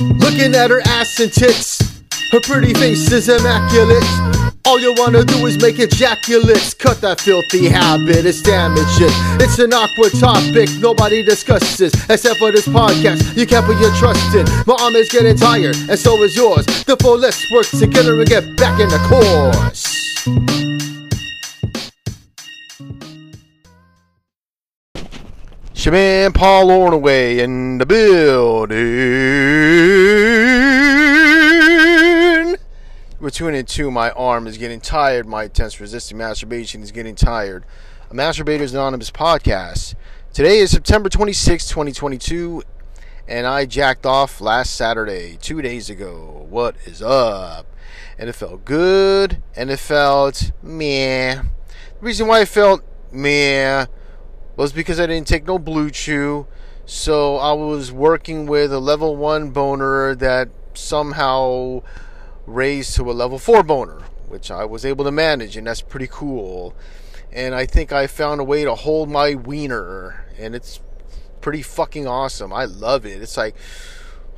Looking at her ass and tits, her pretty face is immaculate. All you wanna do is make ejaculates. Cut that filthy habit, it's damaging. It's an awkward topic nobody discusses, except for this podcast. You can't put your trust in. My arm is getting tired, and so is yours. Therefore, let's work together and get back in the course. Shaman Paul Ornaway in the building. We're tuning into my arm is getting tired. My intense resisting masturbation is getting tired. A Masturbators Anonymous podcast. Today is September 26, 2022, and I jacked off last Saturday, two days ago. What is up? And it felt good, and it felt meh. The reason why it felt meh was because I didn't take no BlueChew. So I was working with a level one boner that somehow raised to a level four boner, which I was able to manage, and that's pretty cool. And I think I found a way to hold my wiener, and it's pretty fucking awesome. I love it. It's like,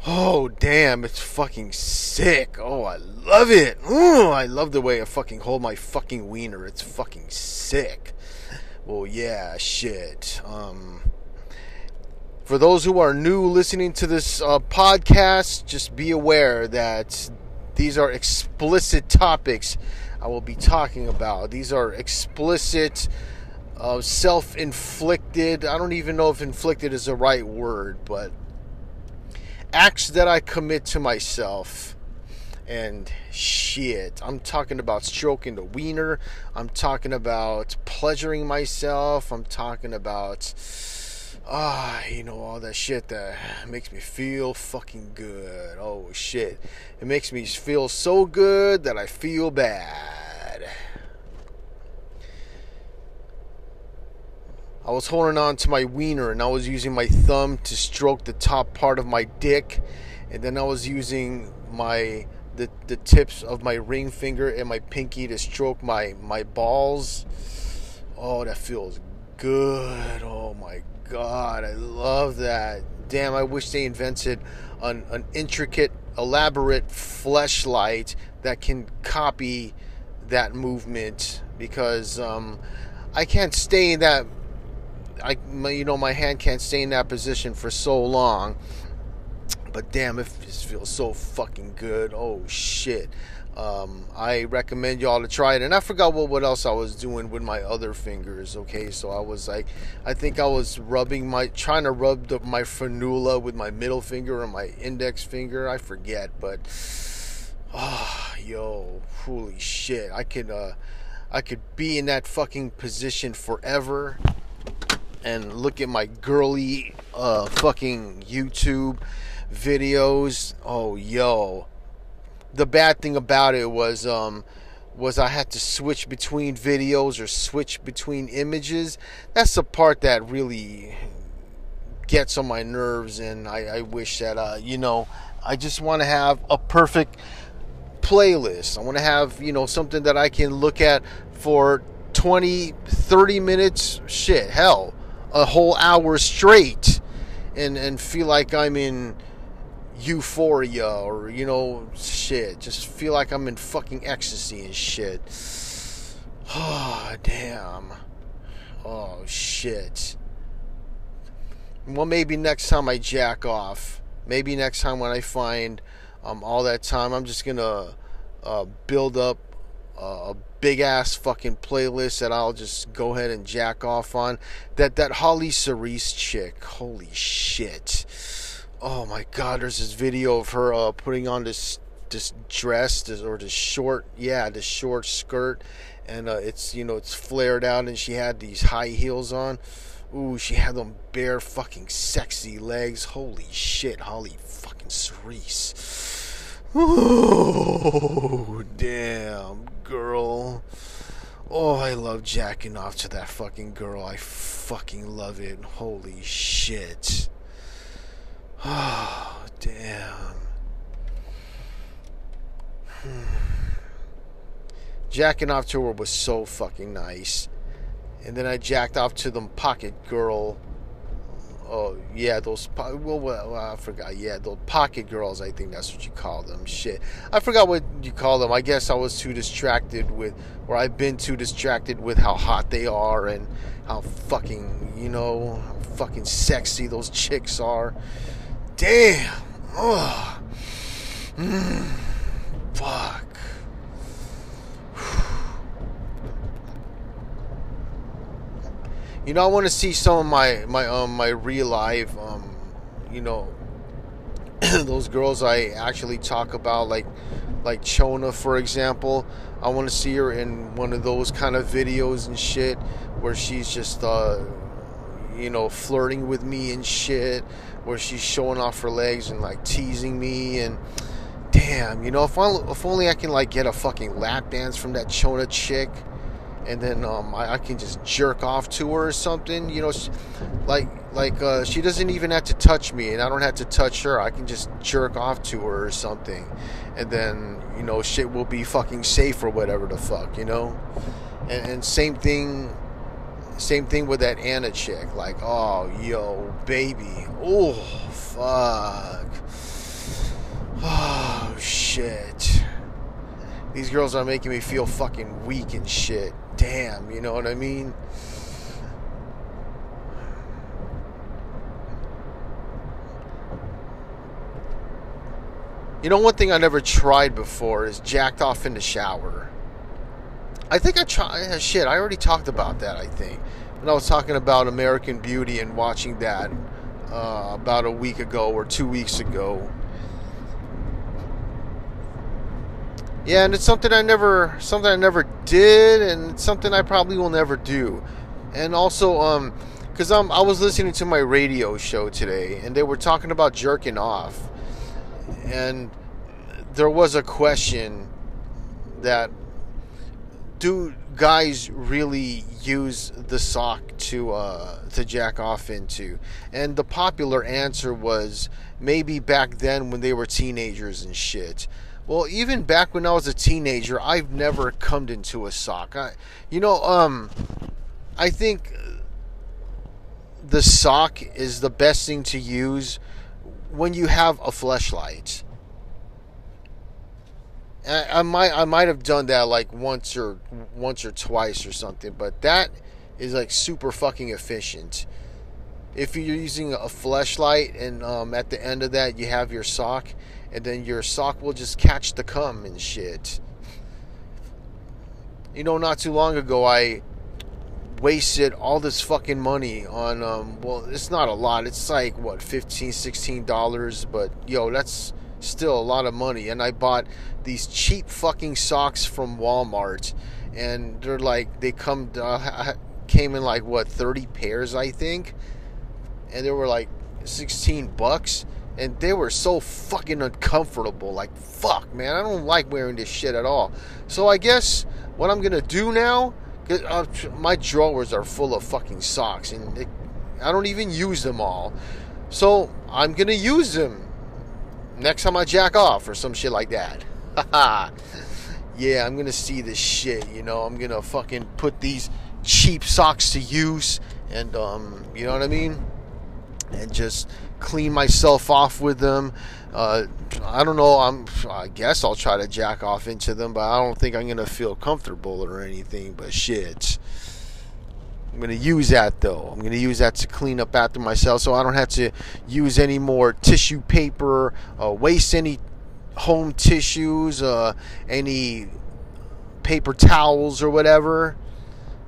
oh damn, it's fucking sick. Oh, I love it. Ooh, I love the way I fucking hold my fucking wiener. It's fucking sick. Well, yeah, shit. Um, for those who are new listening to this uh, podcast, just be aware that these are explicit topics I will be talking about. These are explicit, uh, self inflicted. I don't even know if inflicted is the right word, but acts that I commit to myself and shit. I'm talking about stroking the wiener. I'm talking about pleasuring myself. I'm talking about ah, you know, all that shit that makes me feel fucking good. Oh shit. It makes me feel so good that I feel bad. I was holding on to my wiener and I was using my thumb to stroke the top part of my dick and then I was using my the, the tips of my ring finger and my pinky to stroke my, my balls. Oh, that feels good. Oh my god, I love that. Damn, I wish they invented an, an intricate, elaborate fleshlight that can copy that movement because um, I can't stay in that. I, my, you know, my hand can't stay in that position for so long but damn, it just feels so fucking good. Oh shit. Um, I recommend y'all to try it. And I forgot what, what else I was doing with my other fingers. Okay, so I was like, I think I was rubbing my, trying to rub the, my frenula with my middle finger or my index finger. I forget, but, oh, yo, holy shit. I could, uh, I could be in that fucking position forever and look at my girly, uh, fucking YouTube videos. Oh, yo. The bad thing about it was um was I had to switch between videos or switch between images. That's the part that really gets on my nerves and I, I wish that uh you know I just want to have a perfect playlist. I want to have, you know, something that I can look at for 20, 30 minutes, shit, hell, a whole hour straight and and feel like I'm in euphoria or you know shit. Just feel like i'm in fucking ecstasy and shit. Oh damn. Oh shit. Well maybe next time i jack off. Maybe next time when i find um, all that time i'm just gonna uh, build up a big ass fucking playlist that i'll just go ahead and jack off on. That that Holly Cerise chick. Holy shit oh my god, there's this video of her uh, putting on this this dress this, or this short, yeah, this short skirt, and uh, it's you know it's flared out, and she had these high heels on. Ooh, she had them bare fucking sexy legs. Holy shit, Holly fucking Cerise. Oh, damn, girl. Oh, I love jacking off to that fucking girl. I fucking love it. Holy shit. Oh, damn. Jacking off to her was so fucking nice. And then I jacked off to the pocket girl oh yeah, those po- well, well, I forgot. Yeah, those pocket girls. I think that's what you call them. Shit, I forgot what you call them. I guess I was too distracted with, or I've been too distracted with how hot they are and how fucking, you know, how fucking sexy those chicks are. Damn. Oh. Mm. Fuck. You know, I want to see some of my my um my real life um you know those girls I actually talk about like like Chona for example. I want to see her in one of those kind of videos and shit where she's just uh you know flirting with me and shit where she's showing off her legs and like teasing me and damn, you know if I, if only I can like get a fucking lap dance from that Chona chick and then um, I, I, can just jerk off to her or something. You know, like like uh, she doesn't even have to touch me, and I don't have to touch her. I can just jerk off to her or something, and then you know shit will be fucking safe or whatever the fuck, you know. And, and same thing, same thing with that Anna chick. Like, oh yo, baby, oh fuck, oh shit. These girls are making me feel fucking weak and shit damn, you know what I mean? You know, one thing I never tried before is jacked off in the shower. I think I tried. Uh, shit, I already talked about that, I think. When I was talking about American Beauty and watching that uh, about a week ago or two weeks ago. Yeah, and it's something I never something I never did and something I probably will never do. And also um cuz um I was listening to my radio show today and they were talking about jerking off. And there was a question that do guys really use the sock to uh, to jack off into? And the popular answer was maybe back then when they were teenagers and shit. Well, even back when I was a teenager, I've never come into a sock. I, you know, um, I think the sock is the best thing to use when you have a fleshlight. I, I might I might have done that like once or once or twice or something, but that is like super fucking efficient. If you're using a fleshlight and um, at the end of that you have your sock, and then your sock will just catch the cum and shit. You know, not too long ago, I wasted all this fucking money on, um, well, it's not a lot. It's like, what, 15 $16, but yo, that's still a lot of money. And I bought these cheap fucking socks from Walmart, and they're like, they come, uh, came in like, what, 30 pairs, I think? And they were like 16 bucks and they were so fucking uncomfortable. Like, fuck, man, I don't like wearing this shit at all. So I guess what I'm gonna do now, uh, my drawers are full of fucking socks, and it, I don't even use them all. So I'm gonna use them next time I jack off or some shit like that. yeah, I'm gonna see this shit. You know, I'm gonna fucking put these cheap socks to use, and um, you know what I mean, and just clean myself off with them. Uh, I don't know. I'm. I guess I'll try to jack off into them, but I don't think I'm gonna feel comfortable or anything. But shit, I'm gonna use that though. I'm gonna use that to clean up after myself, so I don't have to use any more tissue paper, uh, waste any home tissues, uh, any paper towels or whatever.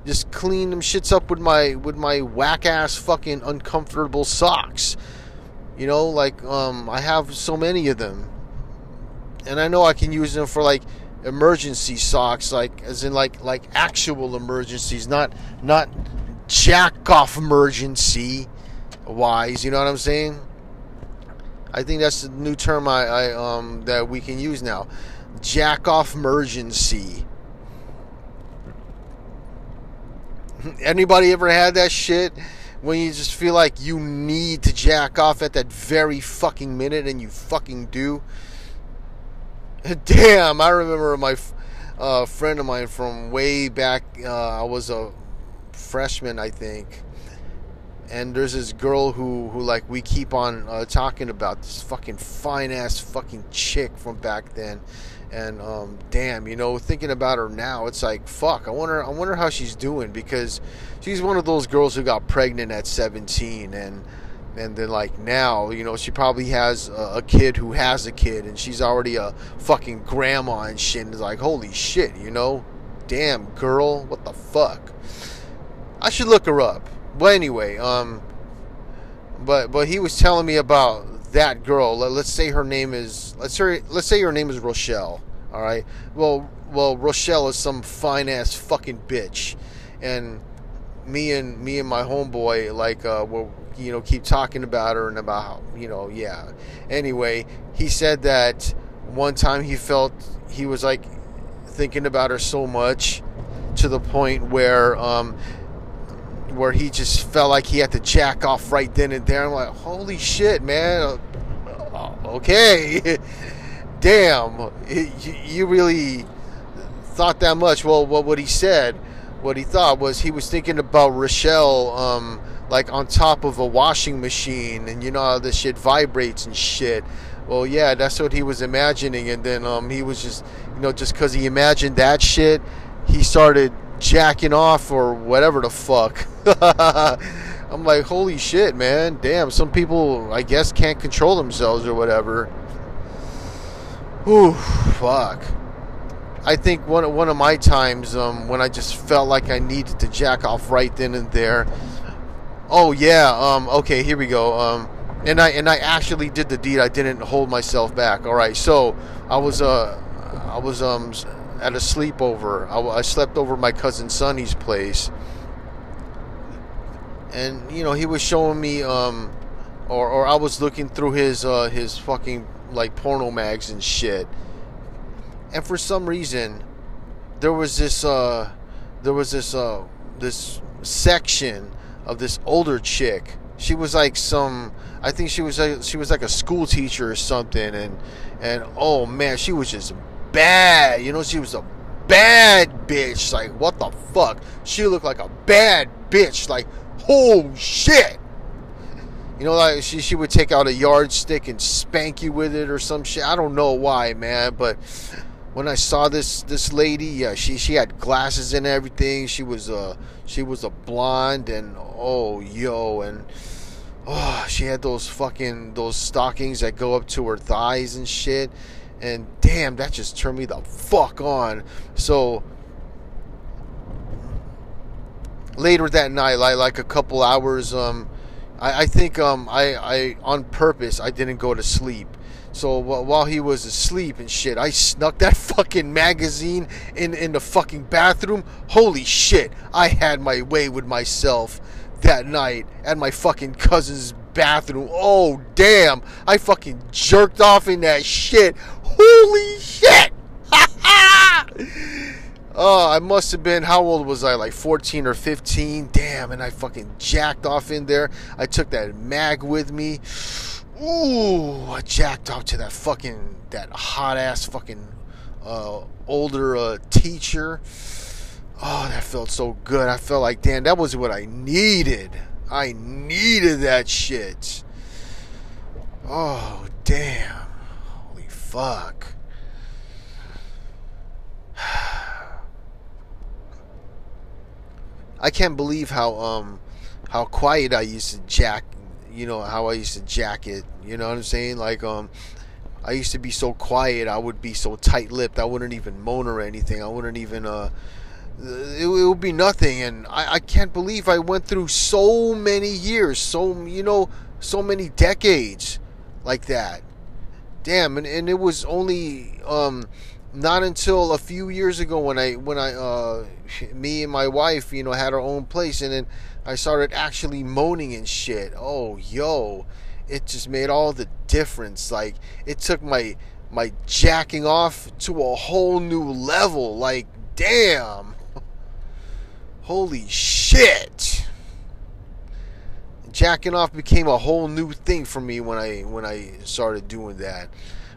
Just clean them shits up with my with my whack ass fucking uncomfortable socks. You know, like um, I have so many of them, and I know I can use them for like emergency socks, like as in like like actual emergencies, not not jack off emergency wise. You know what I'm saying? I think that's the new term I, I um that we can use now. Jack off emergency. Anybody ever had that shit? when you just feel like you need to jack off at that very fucking minute and you fucking do. Damn, I remember my uh, friend of mine from way back. Uh, I was a freshman, I think. and there's this girl who who like we keep on uh, talking about this fucking fine ass fucking chick from back then and um, damn you know thinking about her now it's like fuck i wonder i wonder how she's doing because she's one of those girls who got pregnant at 17 and and then like now you know she probably has a, a kid who has a kid and she's already a fucking grandma and shit and it's like holy shit you know damn girl what the fuck i should look her up but anyway, um, but but he was telling me about that girl. Let, us say her name is let's say let's say her name is Rochelle. All right. Well, well, Rochelle is some fine ass fucking bitch, and me and me and my homeboy like uh, will you know keep talking about her and about you know yeah. Anyway, he said that one time he felt he was like thinking about her so much to the point where um, where he just felt like he had to jack off right then and there. I'm like, holy shit, man. Uh, okay. Damn. You really thought that much. Well, what he said, what he thought was he was thinking about Rochelle, um, like on top of a washing machine, and you know how this shit vibrates and shit. Well, yeah, that's what he was imagining, and then um, he was just, you know, just because he imagined that shit, he started jacking off or whatever the fuck. I'm like, holy shit, man. Damn, some people, I guess, can't control themselves or whatever. Ooh, fuck. I think one, one of my times um, when I just felt like I needed to jack off right then and there. Oh, yeah. Um, okay, here we go. Um, and I and I actually did the deed. I didn't hold myself back. All right, so I was uh I was um at a sleepover. I, I slept over my cousin Sonny's place, and you know he was showing me, um, or or I was looking through his uh, his fucking like porno mags and shit, and for some reason, there was this uh, there was this uh, this section of this older chick. She was like some, I think she was like, she was like a school teacher or something, and and oh man, she was just bad. You know, she was a bad bitch. Like, what the fuck? She looked like a bad bitch. Like, oh shit. You know, like she she would take out a yardstick and spank you with it or some shit. I don't know why, man, but when I saw this this lady, yeah, she she had glasses and everything. She was a she was a blonde and oh yo and oh she had those fucking those stockings that go up to her thighs and shit and damn, that just turned me the fuck on. So later that night, like like a couple hours, um, I, I think um, I I on purpose I didn't go to sleep. So while he was asleep and shit, I snuck that fucking magazine in in the fucking bathroom. Holy shit! I had my way with myself that night at my fucking cousin's bathroom. Oh damn! I fucking jerked off in that shit. Holy shit! oh, I must have been, how old was I? Like 14 or 15? Damn, and I fucking jacked off in there. I took that mag with me. Ooh, I jacked off to that fucking, that hot ass fucking uh, older uh, teacher. Oh, that felt so good. I felt like, damn, that was what I needed. I needed that shit. Oh, damn Holy fuck. I can't believe how um how quiet I used to jack you know how I used to jack it you know what I'm saying? Like um I used to be so quiet I would be so tight-lipped I wouldn't even moan or anything I wouldn't even uh it, it would be nothing and I, I can't believe I went through so many years so you know so many decades like that. Damn, and, and it was only um, not until a few years ago when I when I uh, me and my wife, you know, had our own place, and then I started actually moaning and shit. Oh, yo, it just made all the difference. Like it took my my jacking off to a whole new level. Like, damn. Holy shit jacking off became a whole new thing for me when I when I started doing that.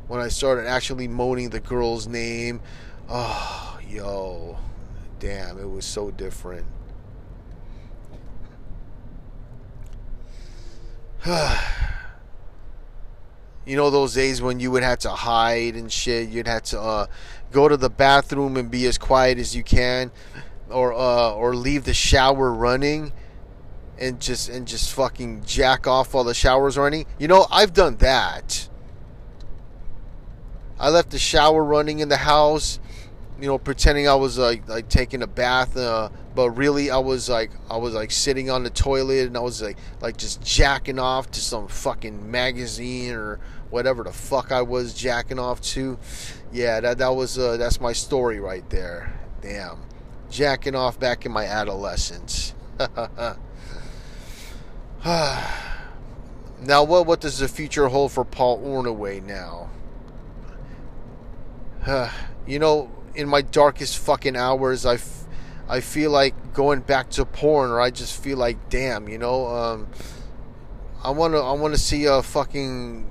When I started actually moaning the girl's name. Oh, yo. Damn, it was so different. you know those days when you would have to hide and shit. You'd have to uh, go to the bathroom and be as quiet as you can, or uh, or leave the shower running, and just and just fucking jack off while the shower's running. You know I've done that. I left the shower running in the house, you know, pretending I was like like taking a bath, uh, but really I was like I was like sitting on the toilet and I was like like just jacking off to some fucking magazine or whatever the fuck I was jacking off to. Yeah, that that was uh, that's my story right there. Damn, jacking off back in my adolescence. now, what what does the future hold for Paul Ornaway now? you know, in my darkest fucking hours, I, I feel like going back to porn, or I just feel like, damn, you know, um, I want to, I want to see a fucking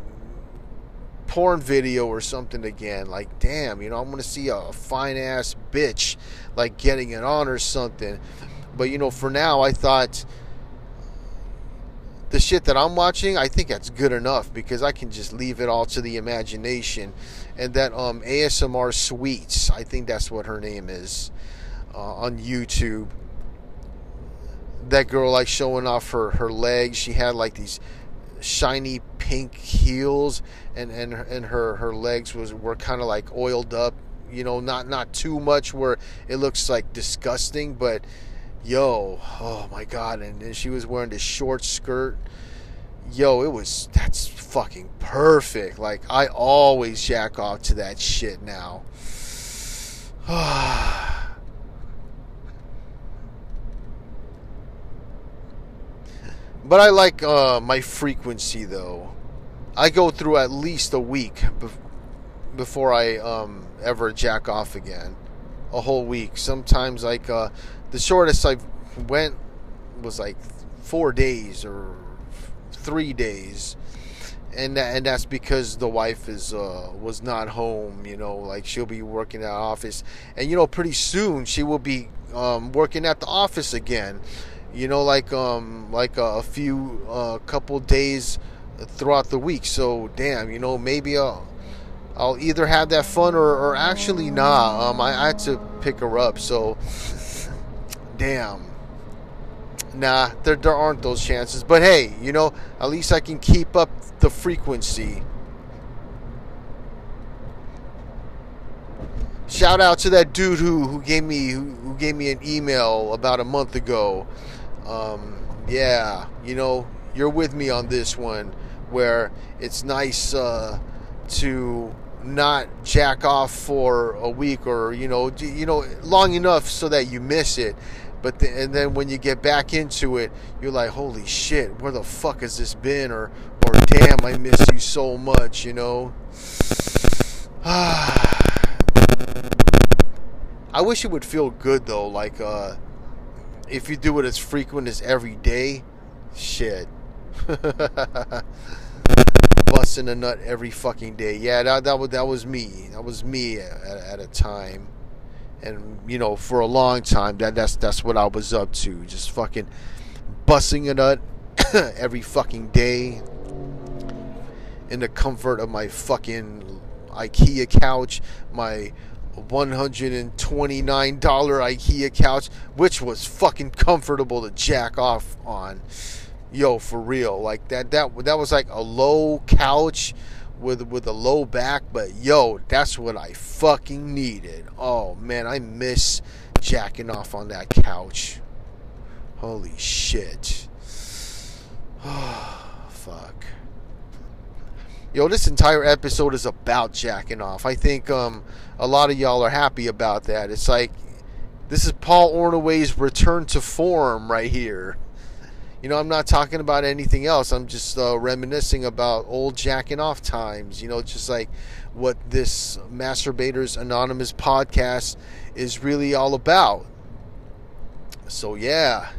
porn video or something again. Like, damn, you know, I want to see a fine ass bitch, like getting it on or something. But you know, for now, I thought the shit that I'm watching, I think that's good enough because I can just leave it all to the imagination. And that um, ASMR Sweets, I think that's what her name is, uh, on YouTube. That girl like showing off her, her legs. She had like these shiny pink heels, and and and her her legs was were kind of like oiled up. You know, not not too much where it looks like disgusting, but yo, oh my god, and, and she was wearing this short skirt. Yo, it was that's fucking perfect. Like I always jack off to that shit now. but I like uh, my frequency though. I go through at least a week before I um, ever jack off again. A whole week. Sometimes like uh, the shortest I went was like four days or three days, and that, and that's because the wife is uh, was not home. You know, like she'll be working at office, and you know, pretty soon she will be um, working at the office again. You know, like um, like a, a few uh, couple days throughout the week. So damn, you know, maybe I'll. I'll either have that fun or, or actually nah. Um, I, I had to pick her up, so damn. Nah, there, there aren't those chances. But hey, you know, at least I can keep up the frequency. Shout out to that dude who, who gave me who, who gave me an email about a month ago. Um, yeah, you know, you're with me on this one where it's nice uh, to not jack off for a week or you know you know long enough so that you miss it. But the, and then when you get back into it you're like holy shit where the fuck has this been? Or or damn I miss you so much you know? I wish it would feel good though like uh if you do it as frequent as every day shit busting a nut every fucking day. Yeah, that that was that was me. That was me at, at a time, and you know, for a long time, that that's that's what I was up to. Just fucking busting a nut every fucking day in the comfort of my fucking IKEA couch, my $129 IKEA couch, which was fucking comfortable to jack off on yo, for real, like that that that was like a low couch with with a low back, but yo, that's what I fucking needed. Oh man, I miss jacking off on that couch. Holy shit. Oh, fuck. Yo, this entire episode is about jacking off. I think um, a lot of y'all are happy about that. It's like this is Paul Ornaway's return to form right here. You know, I'm not talking about anything else. I'm just uh, reminiscing about old jacking off times. You know, just like what this Masturbators Anonymous podcast is really all about. So yeah,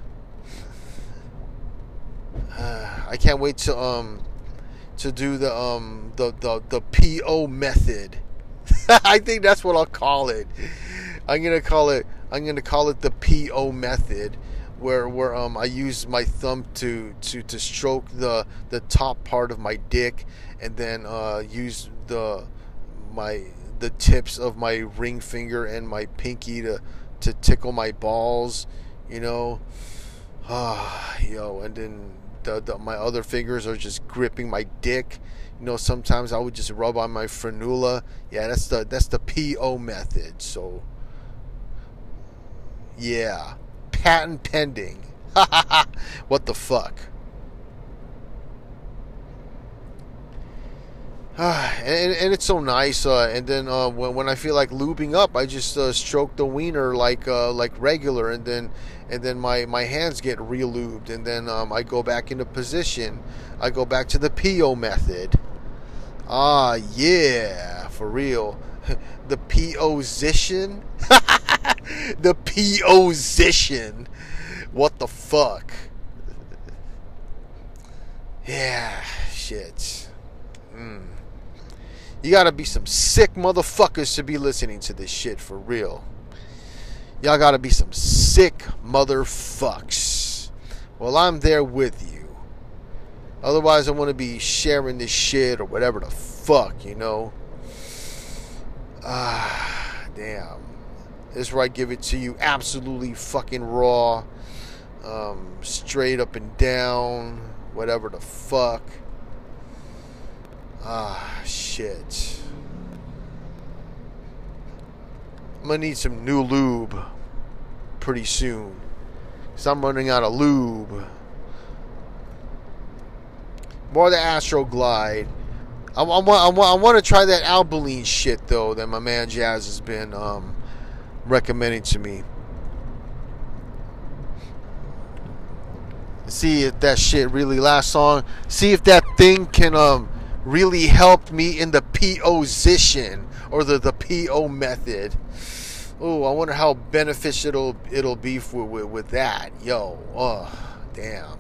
uh, I can't wait to um to do the um the the the PO method. I think that's what I'll call it. I'm gonna call it. I'm gonna call it the PO method where where um I use my thumb to to to stroke the the top part of my dick and then uh use the my the tips of my ring finger and my pinky to to tickle my balls, you know. Ah, yo, and then the, the, my other fingers are just gripping my dick. You know, sometimes I would just rub on my frenula. Yeah, that's the that's the PO method. So, yeah, patent pending. what the fuck? And, and it's so nice. Uh, and then uh, when, when I feel like lubing up, I just uh, stroke the wiener like uh, like regular, and then and then my, my hands get re-lubed, and then um, I go back into position. I go back to the PO method. Ah, yeah, for real. the PO position, the PO position. What the fuck? Yeah, shit. Mm. You gotta be some sick motherfuckers to be listening to this shit for real. Y'all gotta be some sick motherfucks. Well, I'm there with you. Otherwise, I want to be sharing this shit or whatever the fuck, you know? Ah, damn. This is where I give it to you absolutely fucking raw, um, straight up and down, whatever the fuck. Ah, shit. I'm gonna need some new lube pretty soon. Cause I'm running out of lube. More of the Astroglide. I, I, want, I, I want to try that Albolene shit though that my man Jazz has been um, recommending to me. See if that shit really lasts long. See if that thing can um really helped me in the position or the, the PO method. Oh, I wonder how beneficial it'll, it'll be for with, with that. Yo, oh, damn.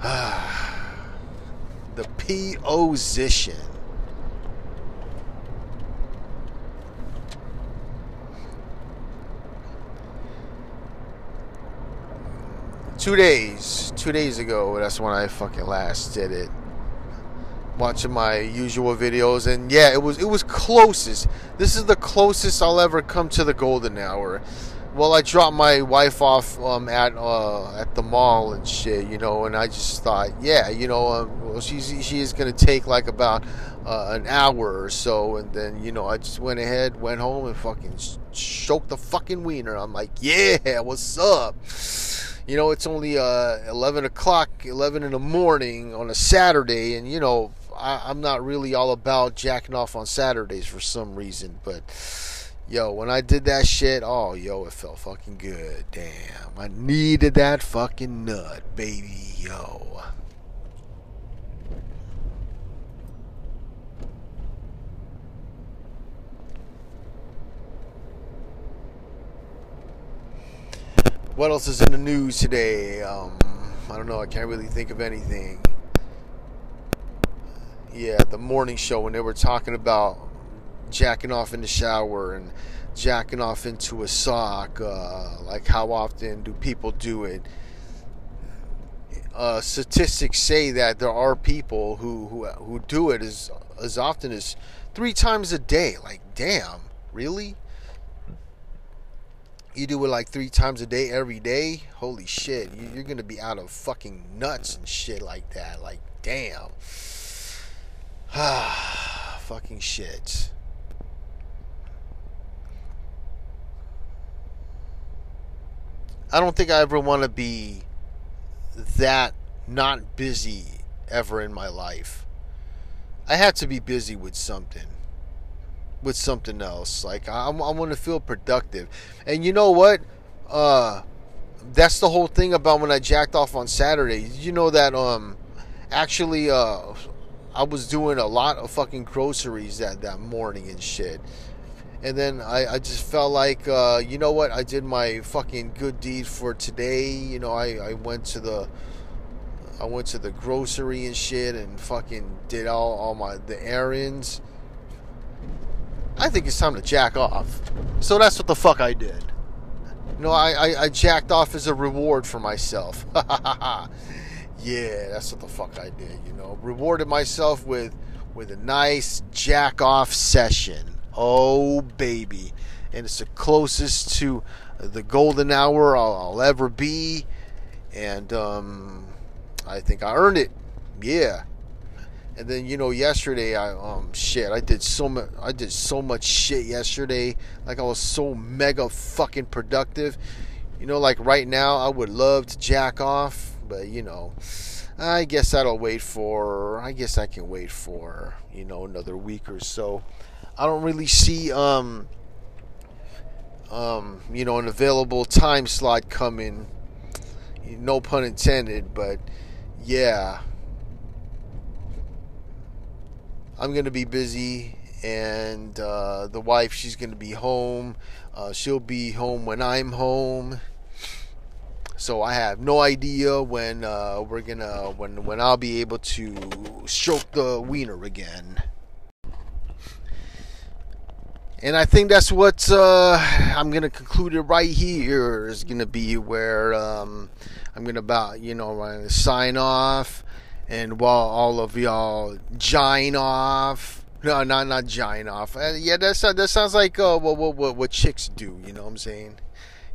the position. Two days, two days ago, that's when I fucking last did it watching my usual videos and yeah it was it was closest. This is the closest i'll ever come to the golden hour. Well i dropped my wife off um, at uh, at the mall and shit you know and i just thought yeah you know uh, well, she's she is gonna take like about uh, an hour or so and then you know i just went ahead went home and fucking choked the fucking wiener. I'm like yeah what's up? You know it's only uh, 11 o'clock 11 in the morning on a saturday and you know I, am not really all about jacking off on Saturdays for some reason, but yo, when I did that shit, oh yo, it felt fucking good. Damn, I needed that fucking nut, baby, yo. What else is in the news today? Um, I don't know. I can't really think of anything yeah, the morning show when they were talking about jacking off in the shower and jacking off into a sock. Uh, like, how often do people do it? Uh, statistics say that there are people who, who who do it as as often as three times a day. Like, damn, really? You do it like three times a day every day? Holy shit! You're gonna be out of fucking nuts and shit like that. Like, damn. Ah, fucking shit. I don't think I ever want to be that not busy ever in my life. I had to be busy with something. With something else. Like, I, I want to feel productive. And you know what? Uh, that's the whole thing about when I jacked off on Saturday. You know that, um, actually, uh, I was doing a lot of fucking groceries that, that morning and shit. And then I, I just felt like, uh, you know what? I did my fucking good deed for today. You know, I, I went to the I went to the grocery and shit and fucking did all, all my the errands. I think it's time to jack off. So that's what the fuck I did. You know, I, I, I jacked off as a reward for myself. yeah, that's what the fuck I did. You know, rewarded myself with with a nice jack off session. Oh baby, and it's the closest to the golden hour I'll, I'll ever be, and um, I think I earned it. Yeah. And then you know yesterday I um shit I did so much I did so much shit yesterday like I was so mega fucking productive. You know like right now I would love to jack off, but you know I guess that'll wait for I guess I can wait for, you know, another week or so. I don't really see um um you know an available time slot coming. No pun intended, but yeah, I'm to be busy, and uh, the wife, she's going to be home. Uh, she'll be home when I'm home. So I have no idea when uh, we're gonna when when I'll be able to stroke the wiener again. And I think that's what uh, I'm gonna conclude it right here is gonna be where um, I'm gonna about you know gonna sign off and while all of y'all gine off, no, not not gine off. Uh, yeah, that that sounds like uh, what, what what chicks do. You know what I'm saying?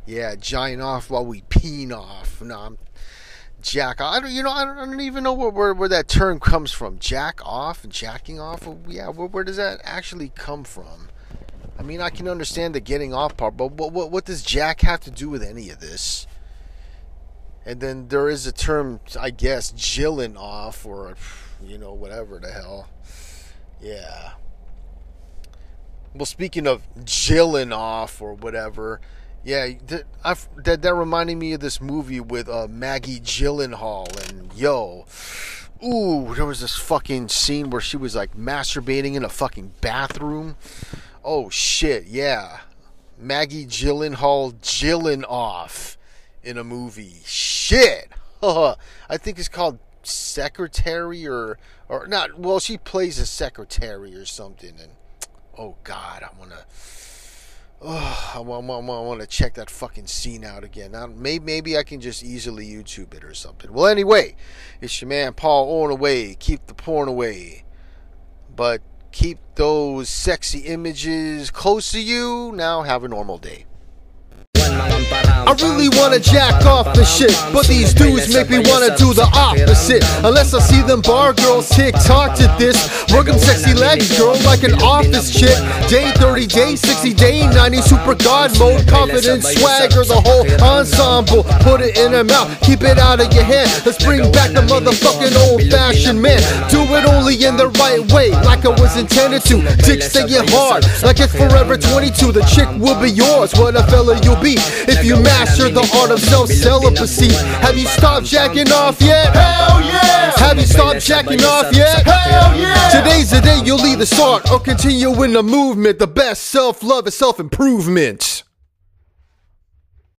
Yeah, gine off while we peen off. No, I'm jack off. I don't, you know, I don't, I don't even know where, where, where that term comes from. Jack off, and jacking off. Yeah, where, where does that actually come from? I mean, I can understand the getting off part, but what, what, what does Jack have to do with any of this? And then there is a term, I guess, jilling off or, you know, whatever the hell. Yeah. Well, speaking of jilling off or whatever, yeah, that, that, that reminded me of this movie with uh, Maggie Gyllenhaal and yo, ooh, there was this fucking scene where she was like masturbating in a fucking bathroom. Oh shit, yeah, Maggie Gyllenhaal jilling off in a movie. Shit. I think it's called Secretary or or not. Well, she plays a secretary or something. And oh God, I wanna. Oh, I want, I want to check that fucking scene out again. Now, maybe, maybe I can just easily YouTube it or something. Well, anyway, it's your man Paul Ornaway. Keep the porn away, but keep those sexy images close to you. Now, have a normal day. I really wanna jack off the shit, but these dudes make me wanna do the opposite. Unless I see them bar girls TikTok to this. Work them sexy legs, girl, like an office chick. Day 30, day 60, day 90, super god mode, confidence, swagger, the whole ensemble. Put it in her mouth, keep it out of your hand. Let's bring back the motherfucking old fashioned man. Do it only in the right way, like I was intended to. Dick staying hard, like it's forever 22. The chick will be yours, what a fella you'll be if you master the art of self celibacy. Have you stopped jacking off yet? Hell yeah! Have you stopped jacking off yet? Hell yeah! Today's the day you'll either start or continue in the movement. The best self love is self improvement.